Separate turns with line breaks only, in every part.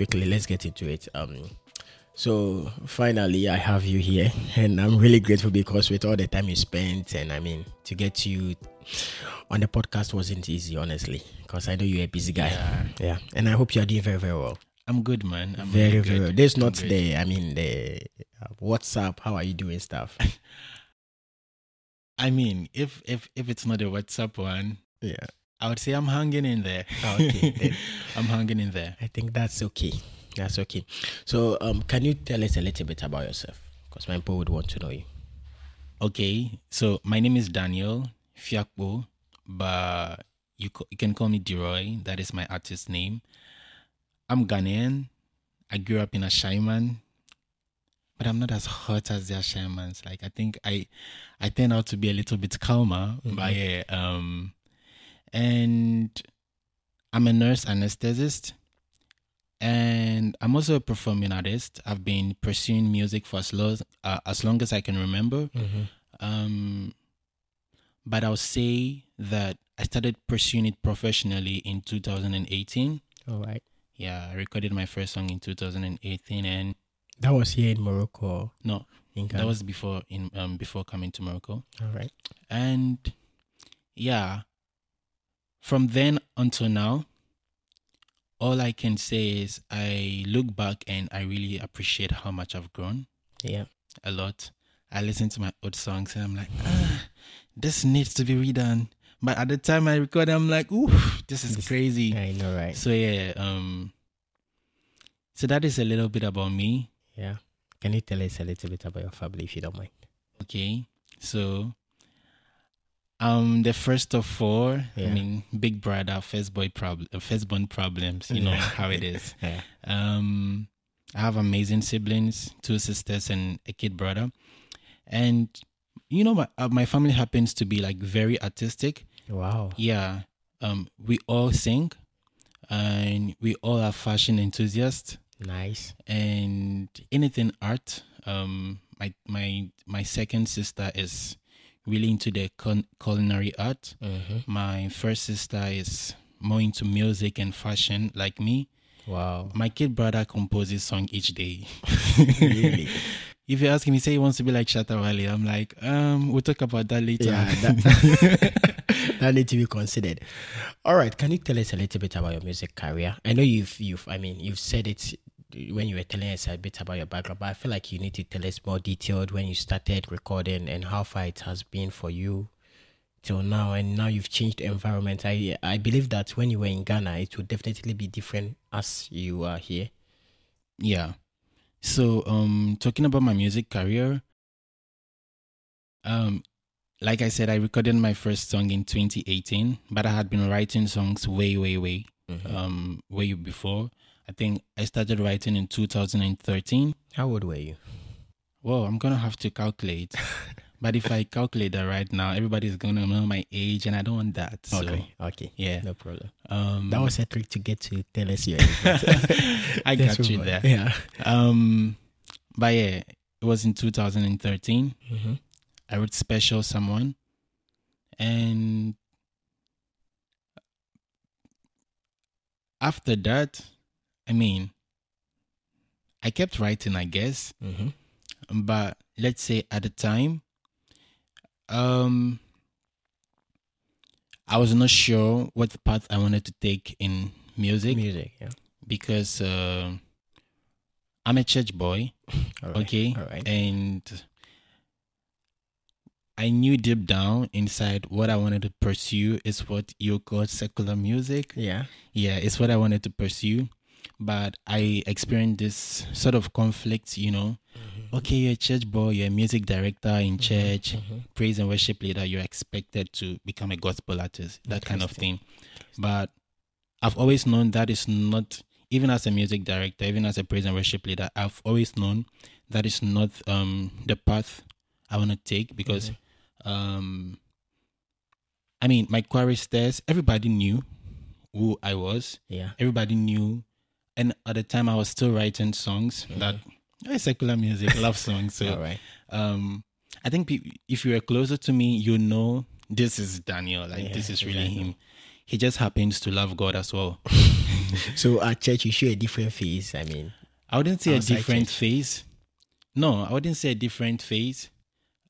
quickly, let's get into it. Um, so finally, I have you here, and I'm really grateful because with all the time you spent, and I mean, to get you on the podcast wasn't easy, honestly, because I know you're a busy guy.
Yeah.
yeah, and I hope you're doing very, very well.
I'm good, man. I'm
very,
really
very. Well. There's
I'm
not
good.
the, I mean, the uh, WhatsApp. How are you doing stuff?
I mean, if if if it's not a WhatsApp one,
yeah,
I would say I'm hanging in there.
Okay.
I'm hanging in there.
I think that's okay. That's okay. So, um, can you tell us a little bit about yourself? Because my people would want to know you.
Okay, so my name is Daniel Fiakbo, but you co- you can call me Deroy. That is my artist name. I'm Ghanaian. I grew up in Ashaiman, but I'm not as hot as their shamans. Like I think I I turned out to be a little bit calmer, but yeah. Um, and I'm a nurse anesthetist. And I'm also a performing artist. I've been pursuing music for as long, uh, as long as I can remember. Um, but I'll say that I started pursuing it professionally in 2018.
All right.
Yeah, I recorded my first song in 2018, and
That was here in Morocco.
no,
In
that was before in um before coming to Morocco.
all right.
And yeah, from then until now, all I can say is I look back and I really appreciate how much I've grown.
Yeah.
a lot. I listen to my old songs and I'm like, ah, this needs to be redone. But at the time I record, I'm like, ooh, this is
This-
crazy.
I know, right?
So yeah, um, so that is a little bit about me.
Yeah. Can you tell us a little bit about your family, if you don't mind?
Okay, so um, the first of four.
Yeah.
I mean, big brother, first boy problem, first born problems. You know how it is.
Yeah.
Um, I have amazing siblings, two sisters and a kid brother, and you know my uh, my family happens to be like very artistic.
Wow.
Yeah, um, we all sing, and we all are fashion enthusiasts
Nice.
and anything art. Um, my my my second sister is really into the cul- culinary art.
Mm-hmm.
My first sister is more into music and fashion, like me.
Wow.
My kid brother composes song each day.
Really?
if you ask him, he say he wants to be like Shatta Wale. I'm like, um, we'll talk about that later.
Yeah, that, that need to be considered. All right, can you tell us a little bit about your music career? I know you've you've I mean you've said it when you were telling us a bit about your background, but I feel like you need to tell us more detailed when you started recording and how far it has been for you till now. And now you've changed environment. I I believe that when you were in Ghana, it would definitely be different as you are here.
Yeah. So, um, talking about my music career, um, like I said, I recorded my first song in 2018, but I had been writing songs way, way, way, um, way before. I think I started writing in 2013.
How old were you?
Well, I'm gonna have to calculate, but if I calculate that right now, everybody's gonna know my age, and I don't want that. So,
Okay, okay,
yeah.
no problem.
Um,
That was a trick to get to tell us your age.
I got you there.
Yeah.
Um, but yeah, it was in 2013.
Mm-hmm.
I wrote Special Someone. And after that, I mean, I kept writing, I guess.
Mm-hmm.
But let's say at the time, um, I was not sure what path I wanted to take in music
Music, yeah.
because uh, I'm a church boy.
All right.
okay
All right.
and i knew deep down inside what i wanted to pursue is what you call secular music
Yeah.
yeah it's what i wanted to pursue but i experienced this sort of conflict you know. Okay you're a church boy you're a music director in church
Mhm.
praise and worship leader you're expected to become a gospel artist that kind of thing. But i've always known that is not even as a music director even as a praise and worship leader i've always known that is not um the path i want to take because um i mean my choristers everybody knew who i was.
Yeah.
everybody knew and at the time i was still writing songs that eh, secular music love songs so
All right.
um i think pe- if you are closer to me you know this is daniel like
Yeah,
this is really
exactly.
him he just happens to love god as well
so at church, you show a different face. I mean,
I wouldn't say a different
church.
phase. No, I wouldn't say a different face.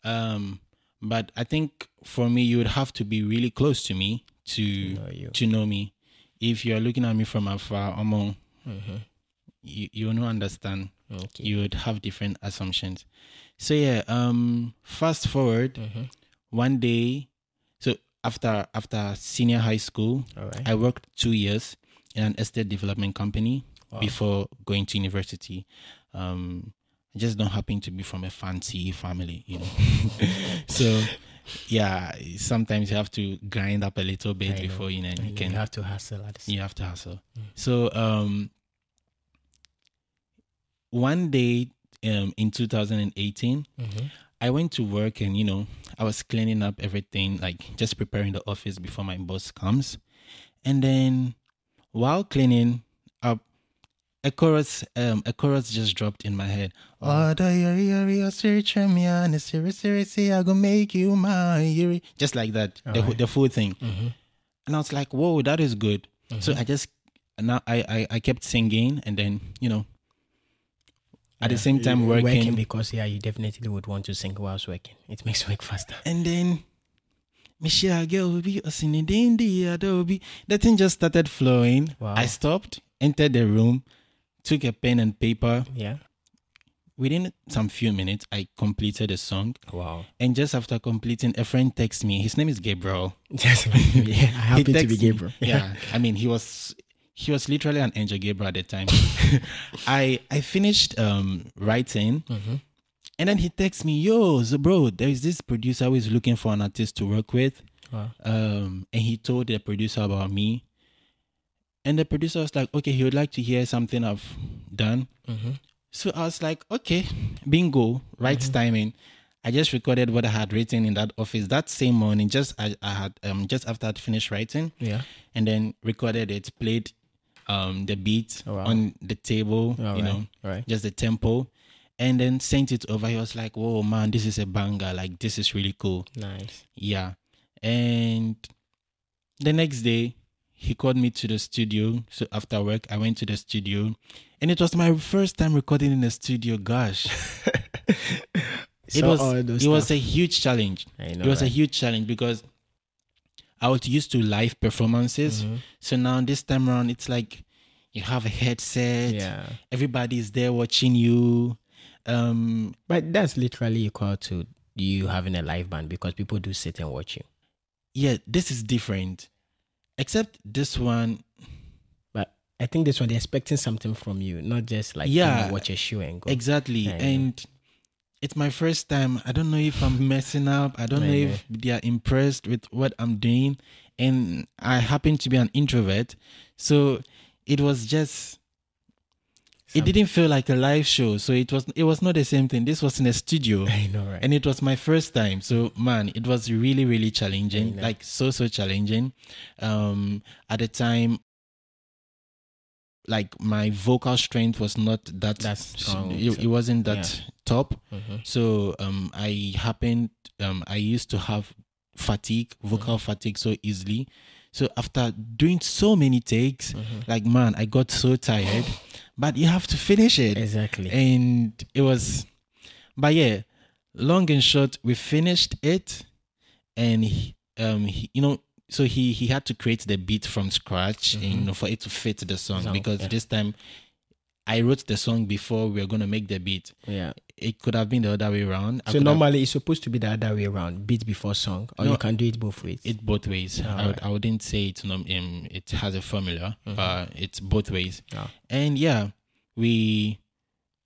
Um, but I think for me, you would have to be really close to me to
know you.
to know me. If you're looking at me from afar, Omo, you you will not understand.
okay.
You would have different assumptions. So yeah, um, fast forward one day. So after after senior high school,
All right.
I worked two years in an estate development company before going to university. Um, I just don't happen to be from a fancy family, you know. so, yeah, sometimes you have to grind up a little bit
I know.
before you know you
you
can.
have to hustle at
You have to hustle. So, um, one day um, in 2018,
Mhm.
I went to work and you know I was cleaning up everything, like just preparing the office before my boss comes, and then while cleaning a chorus, um, a chorus just dropped in my head. Oh, yuri yuri search me on the serious serious I gonna make you my yuri, just like that, the whole- the full thing, and I was like, whoa, that is good. So I just now I, I I kept singing, and then you know. At the same time, working,
because yeah, you definitely would want to sing whilst working. It makes work faster.
And then Michelle Gelby Osinidindi Adobe. The thing just started flowing.
Wow.
I stopped, entered the room, took a pen and paper.
Yeah.
Within some few minutes, I completed the song.
Wow.
And just after completing, a friend texts me. His name is Gabriel.
Yes. yeah. I
He
happen to be
me.
Gabriel.
Yeah. I mean, he was he was literally an angel Gabriel at the time. I I finished um writing. And then he texts me, yo, so bro, there is this producer who is looking for an artist to work with.
Wow.
Um, and he told the producer about me. And the producer was like, okay, he would like to hear something I've done. So I was like, okay, bingo, right timing. I just recorded what I had written in that office that same morning. Just I, I had um just after I'd finished writing,
Yeah.
and then recorded it, played um the beat
Oh, wow.
on the table,
All
you
right.
know,
right.
just the tempo, and then sent it over. He was like, "Whoa, man, this is a banger! Like this is really cool."
Nice.
Yeah. And the next day, he called me to the studio. So after work, I went to the studio. And it was my first time recording in the studio. Gosh. it was it was a huge challenge.
I know,
it was a huge challenge because I was used to live performances.
Mm-hmm.
So now this time around it's like you have a headset.
Yeah.
Everybody's there watching you. Um
But that's literally equal to you having a live band because people do sit and watch you.
yeah, this is different. Except this one
But I think this one they're expecting something from you, not just like
Yeah.
watch a show and go.
Exactly.
Know.
And it's my first time. I don't know if I'm messing up. I don't know. if they are impressed with what I'm doing. And I happen to be an introvert. So it was just it didn't feel like a live show. So it was it was not the same thing. This was in a studio.
I know, right?
And it was my first time. So man, it was really, really challenging. Like so, so challenging. Um at the time like my vocal strength was not that
That's strong,
it, it wasn't that top.
Mhm.
So um I happened um I used to have fatigue, vocal
Mm-hmm.
fatigue so easily. So after doing so many takes,
Mm-hmm.
like man, I got so tired. But you have to finish it
Exactly.
and it was but yeah long and short we finished it and he, um he, you know so he he had to create the beat from scratch and, you know for it to fit the song
Song,
because
yeah.
this time I wrote the song before we were gonna make the beat.
yeah.
It could have been the other way around. I
So
could have-
normally it's supposed to be the other way around, beat before song, or
No.
you can do it both ways.
it both ways. I, would, I wouldn't say it's um, um it has a formula, but it's both ways.
Yeah.
And yeah, we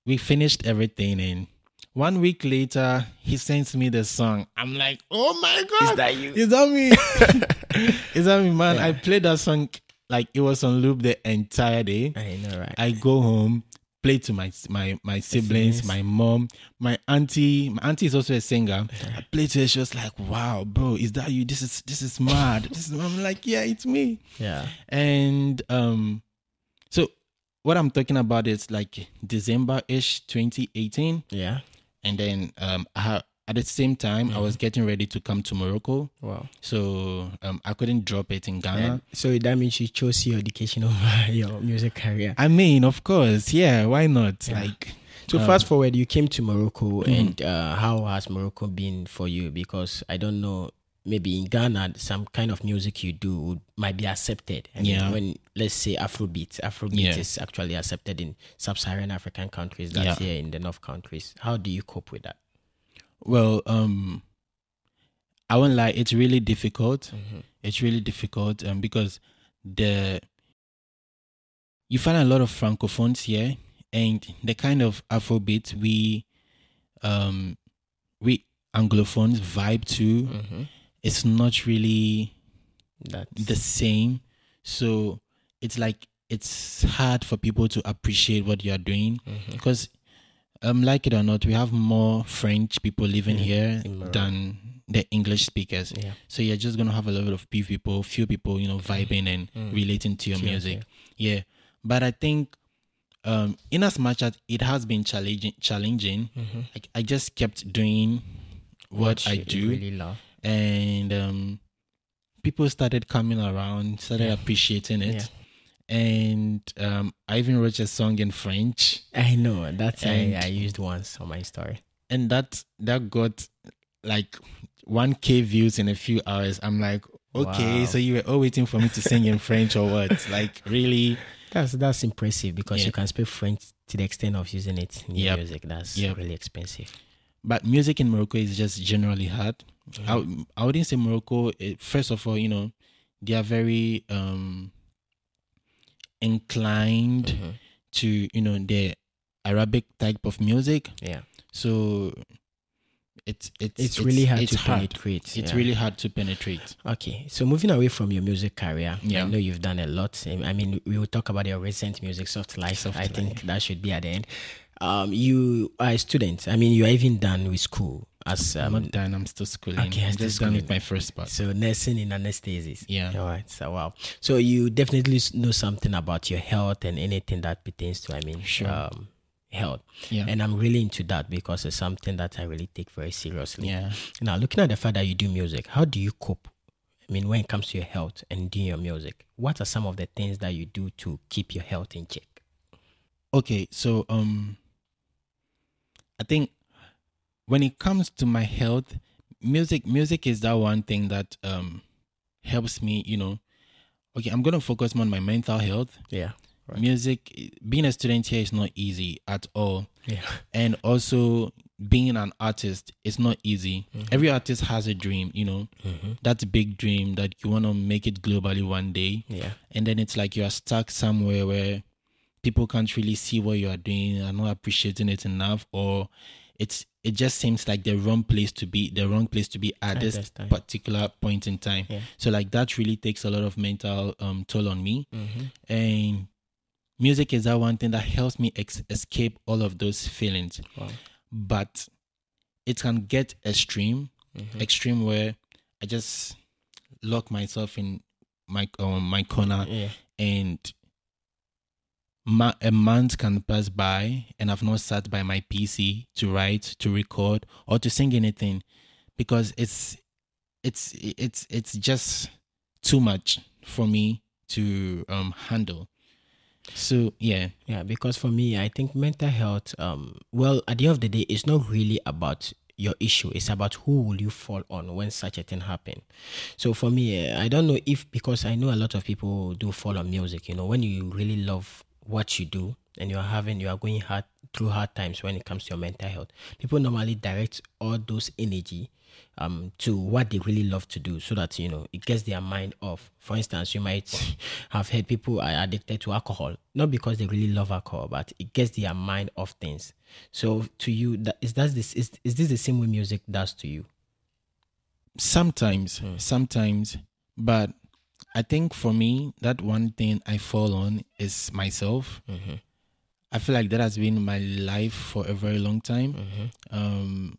we finished everything and one week later he sends me the song. I'm like, oh my god.
Is that you?
Is that me? Is that me, man? I played that song like it was on loop the entire day.
I know, right?
I go home, play to my my my siblings,
siblings.
my mom, my auntie. My auntie is also a singer. I play to her. She was like, "Wow, bro, is that you? This is this is mad." This is, I'm like, "Yeah, it's me."
yeah.
And um, so what I'm talking about is like December ish, 2018,
Yeah.
and then um, I at the same time, I was getting ready to come to Morocco,
Wow.
so um, I couldn't drop it in Ghana.
And so that means you chose your education over your music career.
I mean, of course, yeah. Why not?
Yeah.
Like,
So
Um,
fast forward, you came to Morocco,
Mhm.
and uh, how has Morocco been for you? Because I don't know, maybe in Ghana, some kind of music you do would, might be accepted. I mean,
Yeah.
when let's say Afrobeat, Afrobeat
Yeah.
is actually accepted in sub-Saharan African countries. That's
Yeah.
here in the North countries. How do you cope with that?
Well, um, I won't lie. It's really difficult. It's really difficult um, because the you find a lot of francophones here, and the kind of Afrobeat we um we Anglophones vibe to
Mm-hmm.
it's not really
That's
the same. So it's like it's hard for people to appreciate what you're doing
Mhm.
because um like it or not we have more french people living
Yeah,
here than the english speakers
yeah.
so you're just gonna have a lot of few people few people you know vibing and
Mm.
relating to your
Sure,
music yeah but i think um in as much as it has been challenging challenging
Mm-hmm.
I, I just kept doing what, i do
really
and um people started coming around started
Yeah.
appreciating it
Yeah.
And um i even wrote a song in french
I know that's I,
And-
I used once on my story.
and that that got like 1k views in a few hours i'm like okay
Wow.
so you were all waiting for me to sing in french or what like really
That's that's impressive because
Yeah.
you can speak French to the extent of using it in
Yep.
music. That's
Yep.
really expensive.
but music in morocco is just generally hard
Mm-hmm.
I, I wouldn't say morocco first of all you know they are very um inclined
Mhm.
to you know the arabic type of music
Yeah,
so it's it's
it's, really hard
it's
to
hard.
penetrate.
it's
yeah.
really hard to penetrate
okay. So moving away from your music career,
yeah.
I know you've done a lot. I mean, we will talk about your recent music, Soft Life.
Soft
I think that should be at the end. Um, you are a student. I mean, you are even done with school as
i'm
um,
not done i'm still schooling
Okay,
i'm
still
just done with my first part
So nursing in anesthesis.
Yeah.
All right. So wow. So you definitely know something about your health and anything that pertains to, I mean,
Sure.
um, health.
yeah
And I'm really into that because it's something that I really take very seriously.
yeah
Now, looking at the fact that you do music, how do you cope? I mean, when it comes to your health and doing your music, what are some of the things that you do to keep your health in check?
okay so um i think when it comes to my health music music is that one thing that um helps me you know okay i'm gonna focus more on my mental health
Yeah. Right.
music being a student here is not easy at all
Yeah.
and also being an artist is not easy every artist has a dream you know
Mm-hmm.
that's a big dream that you want to make it globally one day
Yeah.
and then it's like you are stuck somewhere where people can't really see what you are doing are not appreciating it enough or it's it just seems like the wrong place to be the wrong place to be at this
understand.
particular point in time
Yeah.
so like that really takes a lot of mental um toll on me
Mm-hmm.
and music is that one thing that helps me ex- escape all of those feelings
Wow.
but it can get extreme
Mhm.
extreme where i just lock myself in my um, my corner
Yeah.
and ma- a month can pass by and I've not sat by my PC to write, to record, or to sing anything because it's it's it's it's just too much for me to um handle. So yeah,
Yeah, because for me, I think mental health, um, well, at the end of the day, it's not really about your issue. It's about who will you fall on when such a thing happen. So for me, eh, I don't know if because I know a lot of people do fall on music. You know, when you really love what you do and you are having, you are going hard through hard times when it comes to your mental health. People normally direct all those energy um to what they really love to do so that you know it gets their mind off for instance you might have heard people are addicted to alcohol not because they really love alcohol but it gets their mind off things so to you that is that this is, is this the same way music does to you
sometimes,
Hmm.
sometimes, but I think for me that one thing I fall on is myself.
mm-hmm.
I feel like that has been my life for a very long time.
Mm-hmm.
um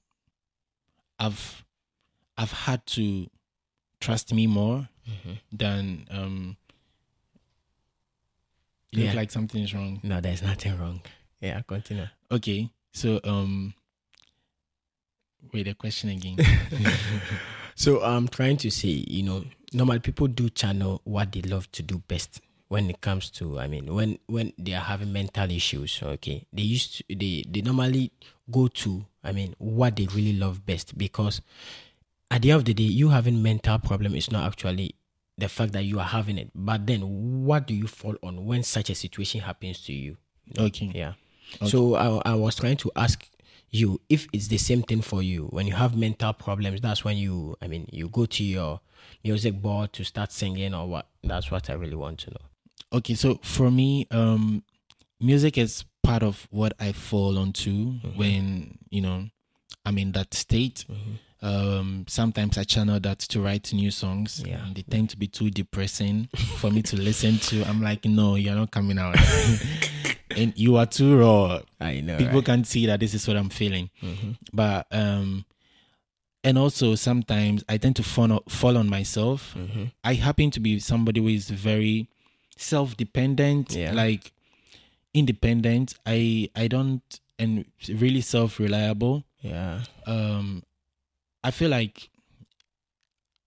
I've I've had to trust me more
Mm-hmm.
than um you
Yeah.
look like something is wrong.
no there's nothing wrong yeah continue
Okay. So um Wait, the question again.
So I'm trying to say, you know, normal people do channel what they love to do best when it comes to I mean when when they are having mental issues, okay. They used to they they normally go to I mean what they really love best because at the end of the day you having mental problem is not actually the fact that you are having it. But then what do you fall on when such a situation happens to you?
okay.
Yeah. So I, I was trying to ask you if it's the same thing for you when you have mental problems. That's when you, I mean, you go to your music board to start singing or what. That's what I really want to know.
Okay, so for me, um, music is part of what I fall onto when you know I'm in that state. Um, sometimes I channel that to write new songs.
Yeah.
and they tend to be too depressing for me to listen to. I'm like, no, you're not coming out, and you are too raw.
I know.
People can't see that this is what I'm feeling. But um, and also sometimes I tend to fall fall on myself. I happen to be somebody who is very self-dependent,
Yeah.
like independent. I I don't and really self-reliable.
Yeah.
Um, I feel like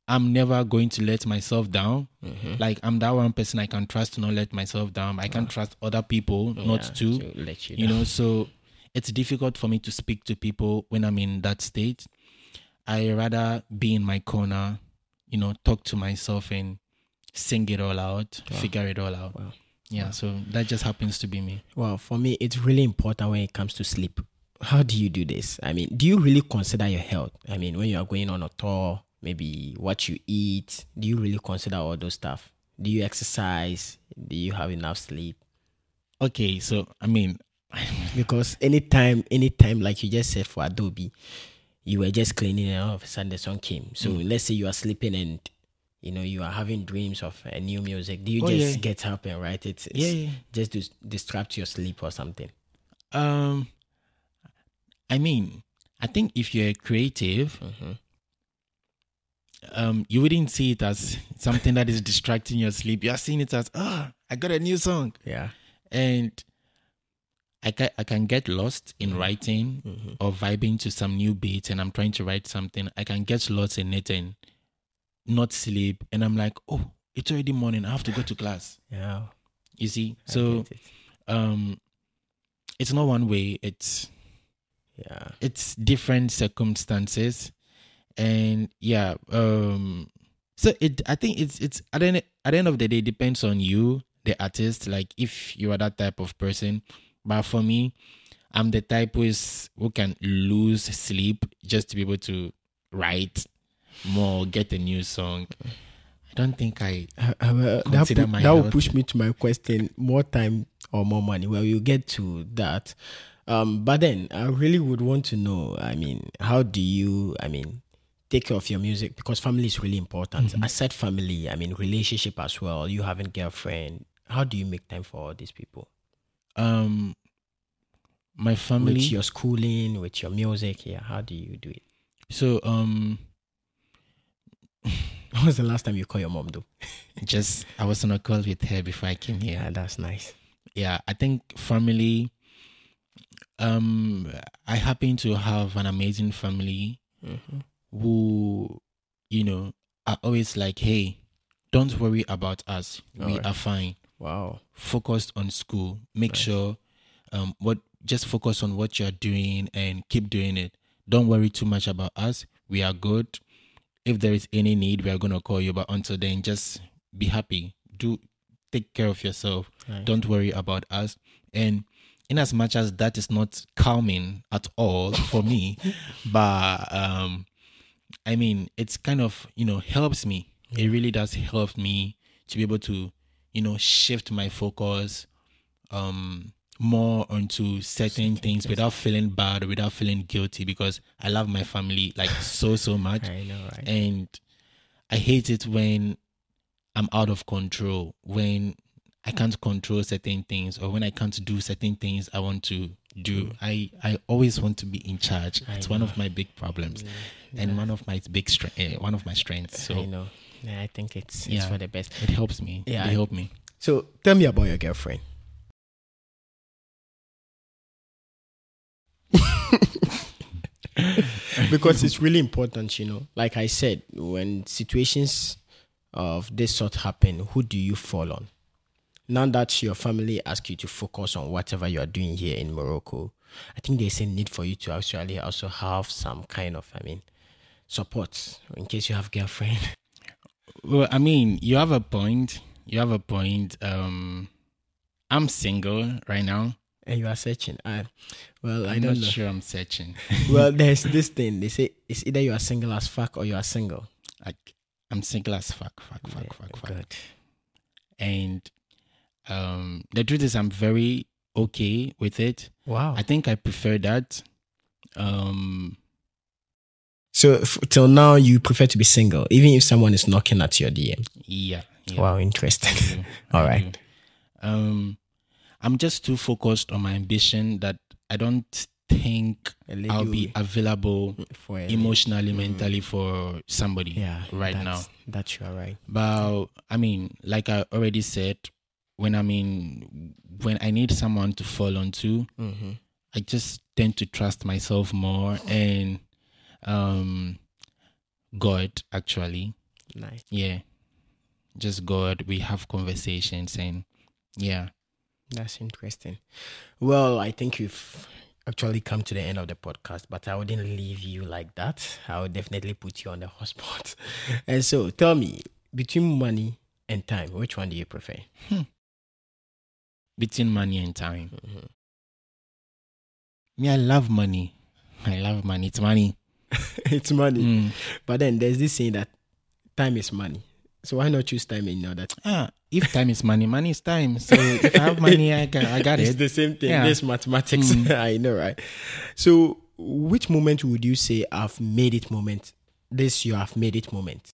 I'm never going to let myself down. Mm-hmm. Like I'm that one person I can trust to not let myself down. I can uh-huh. trust other people not
Yeah,
to
to let you,
you
know.
so it's difficult for me to speak to people when i'm in that state i rather be in my corner you know talk to myself and sing it all out figure it all out
Wow.
yeah so that just happens to be me
Well, for me, it's really important when it comes to sleep. How do you do this? I mean, do you really consider your health? I mean, when you are going on a tour, maybe what you eat, do you really consider all those stuff? Do you exercise? Do you have enough sleep?
okay so i mean
Because anytime, anytime, like you just said for Adobe, you were just cleaning and all of a sudden the song came. So
Mm.
let's say you are sleeping and you know you are having dreams of a new music. Do you
Oh,
just
yeah.
get up and write it?
Yeah, yeah.
Just to distract your sleep or something.
um i mean i think if you're creative um you wouldn't see it as something that is distracting your sleep you're seeing it as ah i got a new song
Yeah.
and I can, I can get lost in writing or vibing to some new beat and I'm trying to write something. I can get lost in it and not sleep. And I'm like, oh, it's already morning. I have to go to class.
Yeah.
You see?
I
So um, it's not one way. It's
yeah.
it's different circumstances, and yeah. Um, so it I think it's it's at the end, at the end of the day it depends on you, the artist. Like if you are that type of person, but for me, I'm the type who is who can lose sleep just to be able to write more, get a new song. I don't think I
Uh, uh, that pu- that will push me to my question more time or more money well you get to that um but then i really would want to know i mean how do you i mean take care of your music? Because family is really important.
Mm-hmm.
aside family i mean relationship as well you having girlfriend how do you make time for all these people?
Um my family
with your schooling with your music yeah how do you do it?
So um
when was the last time you call your mom though?
Just I was on a call with her before I came here.
yeah that's nice.
Yeah i think family um i happen to have an amazing family
Mhm.
who you know are always like hey don't worry about us. We
Alright.
are fine.
Wow.
Focused on school. Make sure um what just focus on what you're doing and keep doing it. Don't worry too much about us. We are good. If there is any need we are going to call you. But until then just be happy. Do take care of yourself.
Right.
don't worry about us. And in as much as that is not calming at all for me but um i mean it's kind of you know helps me. It really does help me to be able to you know shift my focus um more onto certain things. without feeling bad without feeling guilty because i love my family like so so much.
I know right?
And I hate it when I'm out of control, when I can't control certain things, or when I can't do certain things I want to do. I I always want to be in charge.
I
It's one of my big problems, and one of my big strength, uh, one of my strengths.
So i
So
know yeah i think it's it's
Yeah.
for the best
it helps me.
Yeah,
it
I-
help me.
So tell me about your girlfriend. because it's really important, you know. Like I said, when situations of this sort happen, who do you fall on? Now that your family ask you to focus on whatever you are doing here in Morocco, I think there's a need for you to actually also have some kind of, I mean, support in case you have girlfriend.
Well, I mean, you have a point. You have a point. Um, I'm single right now.
And you are searching. I, well,
I'm
I don't
not
know.
sure I'm searching.
well, there's this thing. They say it's either you are single as fuck or you are single.
like, I'm single as fuck, fuck, fuck,
Yeah,
fuck, fuck.
Good.
And um, the truth is, I'm very okay with it.
Wow.
I think I prefer that. Um,
So f- till now, you prefer to be single, even if someone is knocking at your DM.
yeah. yeah.
Wow, interesting. All right.
Um, I'm just too focused on my ambition that I don't think I'll be available
for a-
emotionally, mentally for somebody
Yeah,
right now.
that's- That you are right.
But I mean, like I already said, when I mean, when I need someone to fall onto,
Mm-hmm.
I just tend to trust myself more and um God actually.
Nice.
Yeah. Just God. We have conversations and yeah.
That's interesting. Well, I think you've actually come to the end of the podcast, but I wouldn't leave you like that. I would definitely put you on the hotspot. and so, tell me, between money and time, which one do you prefer?
Between money and time.
Mhm.
Me, I love money. I love money. It's money.
it's money.
Mm.
But then there's this saying that time is money. So why not choose time in order?
Ah, if time is money, money is time. So if I have money, I got, I got
It's
it.
the same thing.
Yeah.
This mathematics.
Mm.
I know, right? So, which moment would you say I've made it moment? This you have made it moment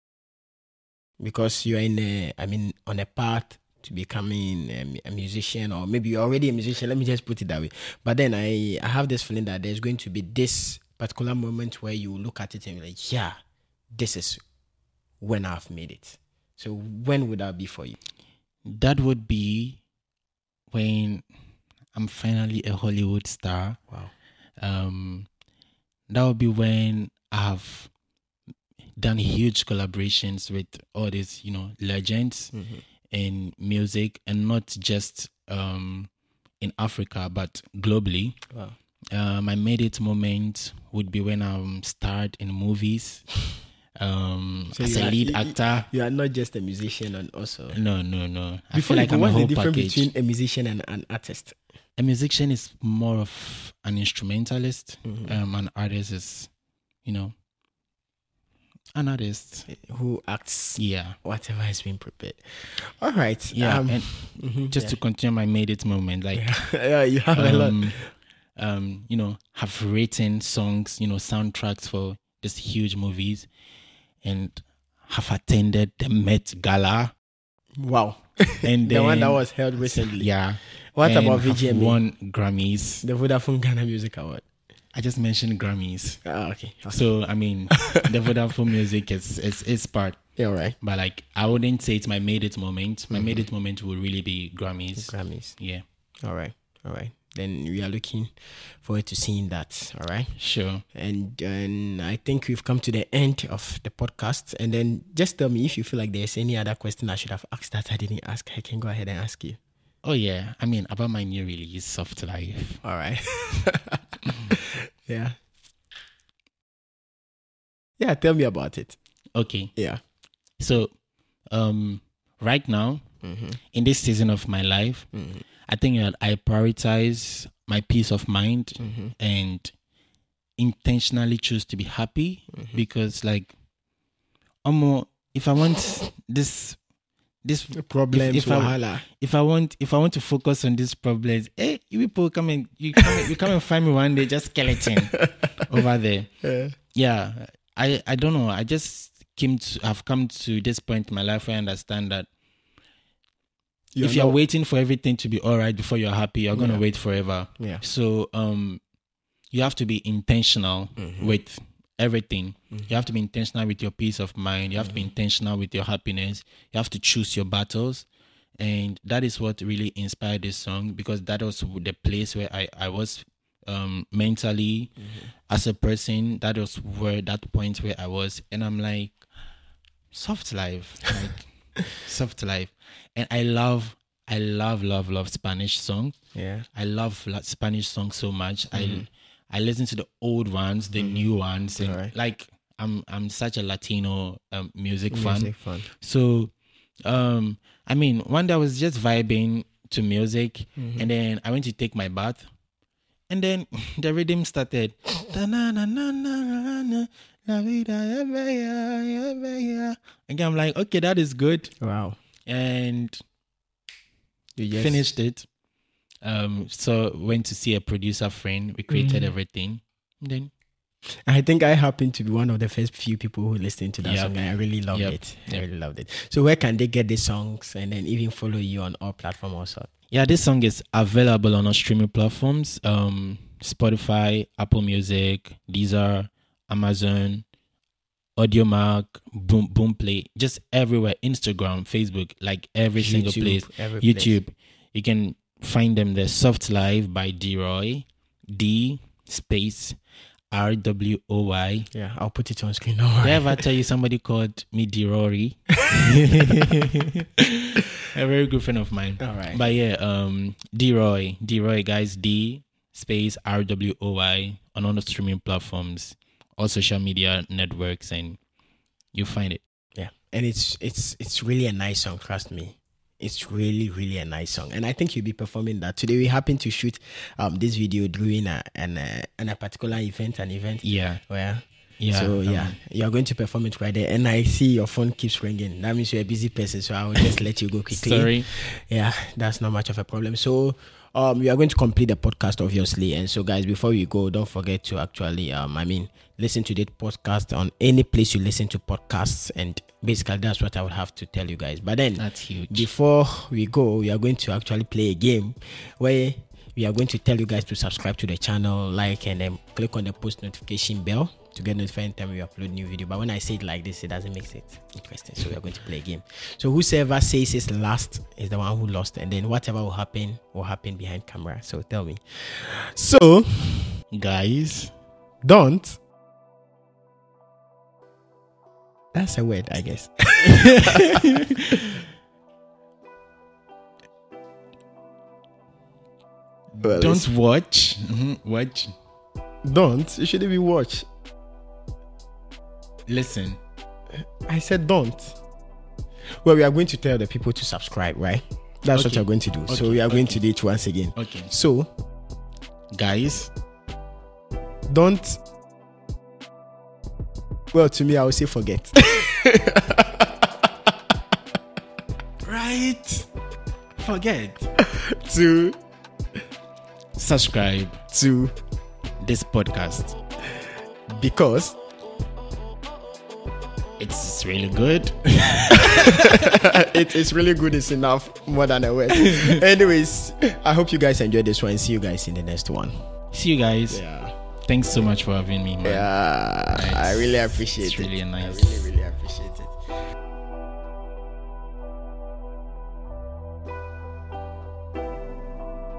because you're in a, I mean, on a path to becoming a, a musician, or maybe you're already a musician. Let me just put it that way. But then I, I have this feeling that there's going to be this particular moment where you look at it and be like, yeah, this is when I've made it. So, when would that be for you?
That would be when I'm finally a Hollywood star.
Wow.
Um, that would be when I've done huge collaborations with all these, you know, legends
Mm-hmm.
In music, and not just um, in Africa but globally.
Wow.
Uh, my made it moment would be when I'm starred in movies um,
So
as a
are-
lead
you-
actor.
You are not just a musician and also.
No, no, no. I
Before
feel like
go,
I'm a
the difference
package.
between a musician and an artist?
a musician is more of an instrumentalist.
Mhm.
Um, an artist is, you know, an artist.
Who acts
Yeah,
whatever has been prepared. All right.
yeah.
um,
and
mhm,
just to continue my made it moment, like,
yeah. yeah, you have a lot.
um, um, you know, have written songs, you know, soundtracks for just huge movies, and have attended the Met Gala,
Wow.
and
the one that was held recently.
Yeah.
What about VGMA?
Won Grammys.
The Vodafone Ghana Music Award.
I just mentioned Grammys.
Ah, okay. okay.
So I mean, the Vodafone music is is is part,
Yeah, all right.
but like I wouldn't say it's my made it moment.
Mm-hmm.
My made it moment would really be Grammys.
Grammys.
Yeah,
All right. All right. Then we are looking forward to seeing that. All right.
sure.
And then I think we've come to the end of the podcast. And then just tell me if you feel like there's any other question I should have asked that I didn't ask. I can go ahead and ask you.
Oh yeah, I mean about my new release, Soft Life.
All right. yeah. Yeah, tell me about it.
Okay,
Yeah.
so um, right now
Mm-hmm.
in this season of my life,
Mm-hmm.
I think that I prioritize my peace of mind
Mm-hmm.
and intentionally choose to be happy
Mm-hmm.
because like um, if I want this this
Problems,
if I-
wahala.
if I want if I want to focus on these problems, hey, you people come and you come and, you come and find me one day just skeleton over there.
Yeah.
Yeah, I I don't know. I just came to have come to this point in my life where I understand that
You're
if you're waiting for everything to be all right before you're happy, you're gonna
Yeah.
wait forever.
Yeah.
So um, you have to be intentional
Mm-hmm.
with everything. You have to be intentional with your peace of mind. You have to be
Mm-hmm.
intentional with your happiness. You have to choose your battles. And that is what really inspired this song because that was the place where I, I was um, mentally, as a person. That was where that point where I was, and I'm like, soft life, like soft life, and I love, I love, love, love Spanish songs.
Yeah.
I love Spanish songs so much. I I listen to the old ones, the new ones, and
Alright.
like I'm I'm such a Latino um, music fan.
Music fun.
So, um, I mean, one day I was just vibing to music,
Mm-hmm.
and then I went to take my bath, and then the rhythm started. And I'm like, okay, that is good,
Wow.
and
You just
finished it. Um, so went to see a producer friend. We created
Mm-hmm.
everything. And then
I think I happened to be one of the first few people who listened to that
Yep.
song. And I really loved
Yep.
it. I
Yep.
really loved it. So where can they get these songs and then even follow you on all platforms also?
Yeah, this song is available on our streaming platforms. Um, Spotify, Apple Music, Deezer, Amazon, Audiomack, Boom Boomplay, just everywhere. Instagram, Facebook, like every single place.
every place.
YouTube, you can find them there. Soft Life by D Roy, D space R W O Y.
Yeah, I'll put it on screen. No.
Did I ever tell you somebody called me D Rory? a very good friend of mine.
All right.
But yeah, um, D Roy, D Roy, guys, D space R W O Y on all the streaming platforms, all social media networks, and you find it.
Yeah, and it's it's it's really a nice song. Trust me, it's really really a nice song, and I think you'll be performing that today. We happen to shoot um this video during a an uh, an a particular event, an event
Yeah,
where.
yeah.
So
um,
yeah, you're going to perform it right there, and I see your phone keeps ringing. That means you're a busy person, so I will just let you go quickly.
Sorry.
Yeah, that's not much of a problem. So, um, we are going to complete the podcast, obviously. And so, guys, before we go, don't forget to actually, um, I mean, listen to the podcast on any place you listen to podcasts. And basically, that's what I would have to tell you guys. But then,
That's huge.
before we go, we are going to actually play a game where we are going to tell you guys to subscribe to the channel, like, and then click on the post notification bell to get notified anytime we upload new video. But when I say it like this, it doesn't make it interesting. So we are going to play a game. So whosoever says it's last is the one who lost, and then whatever will happen will happen behind camera. So tell me. So
Guys,
don't. That's a word, I guess. Well,
don't watch. Mhm, Watch.
Don't. You shouldn't be watch.
Listen.
I said don't. Well, we are going to tell the people to subscribe, right? That's what
Okay.
we're going to do. so we are going to do it once again.
Okay.
So
Guys,
don't. Well, to me, I would say forget.
right. Forget.
to
Subscribe
to
this podcast.
because
It's really good.
it is really good. It's enough more than a word. Anyways, I hope you guys enjoyed this one. See you guys in the next one.
See you guys.
Yeah.
Thanks so much for having me, man.
Yeah. I really appreciate it.
It's
it.
really nice.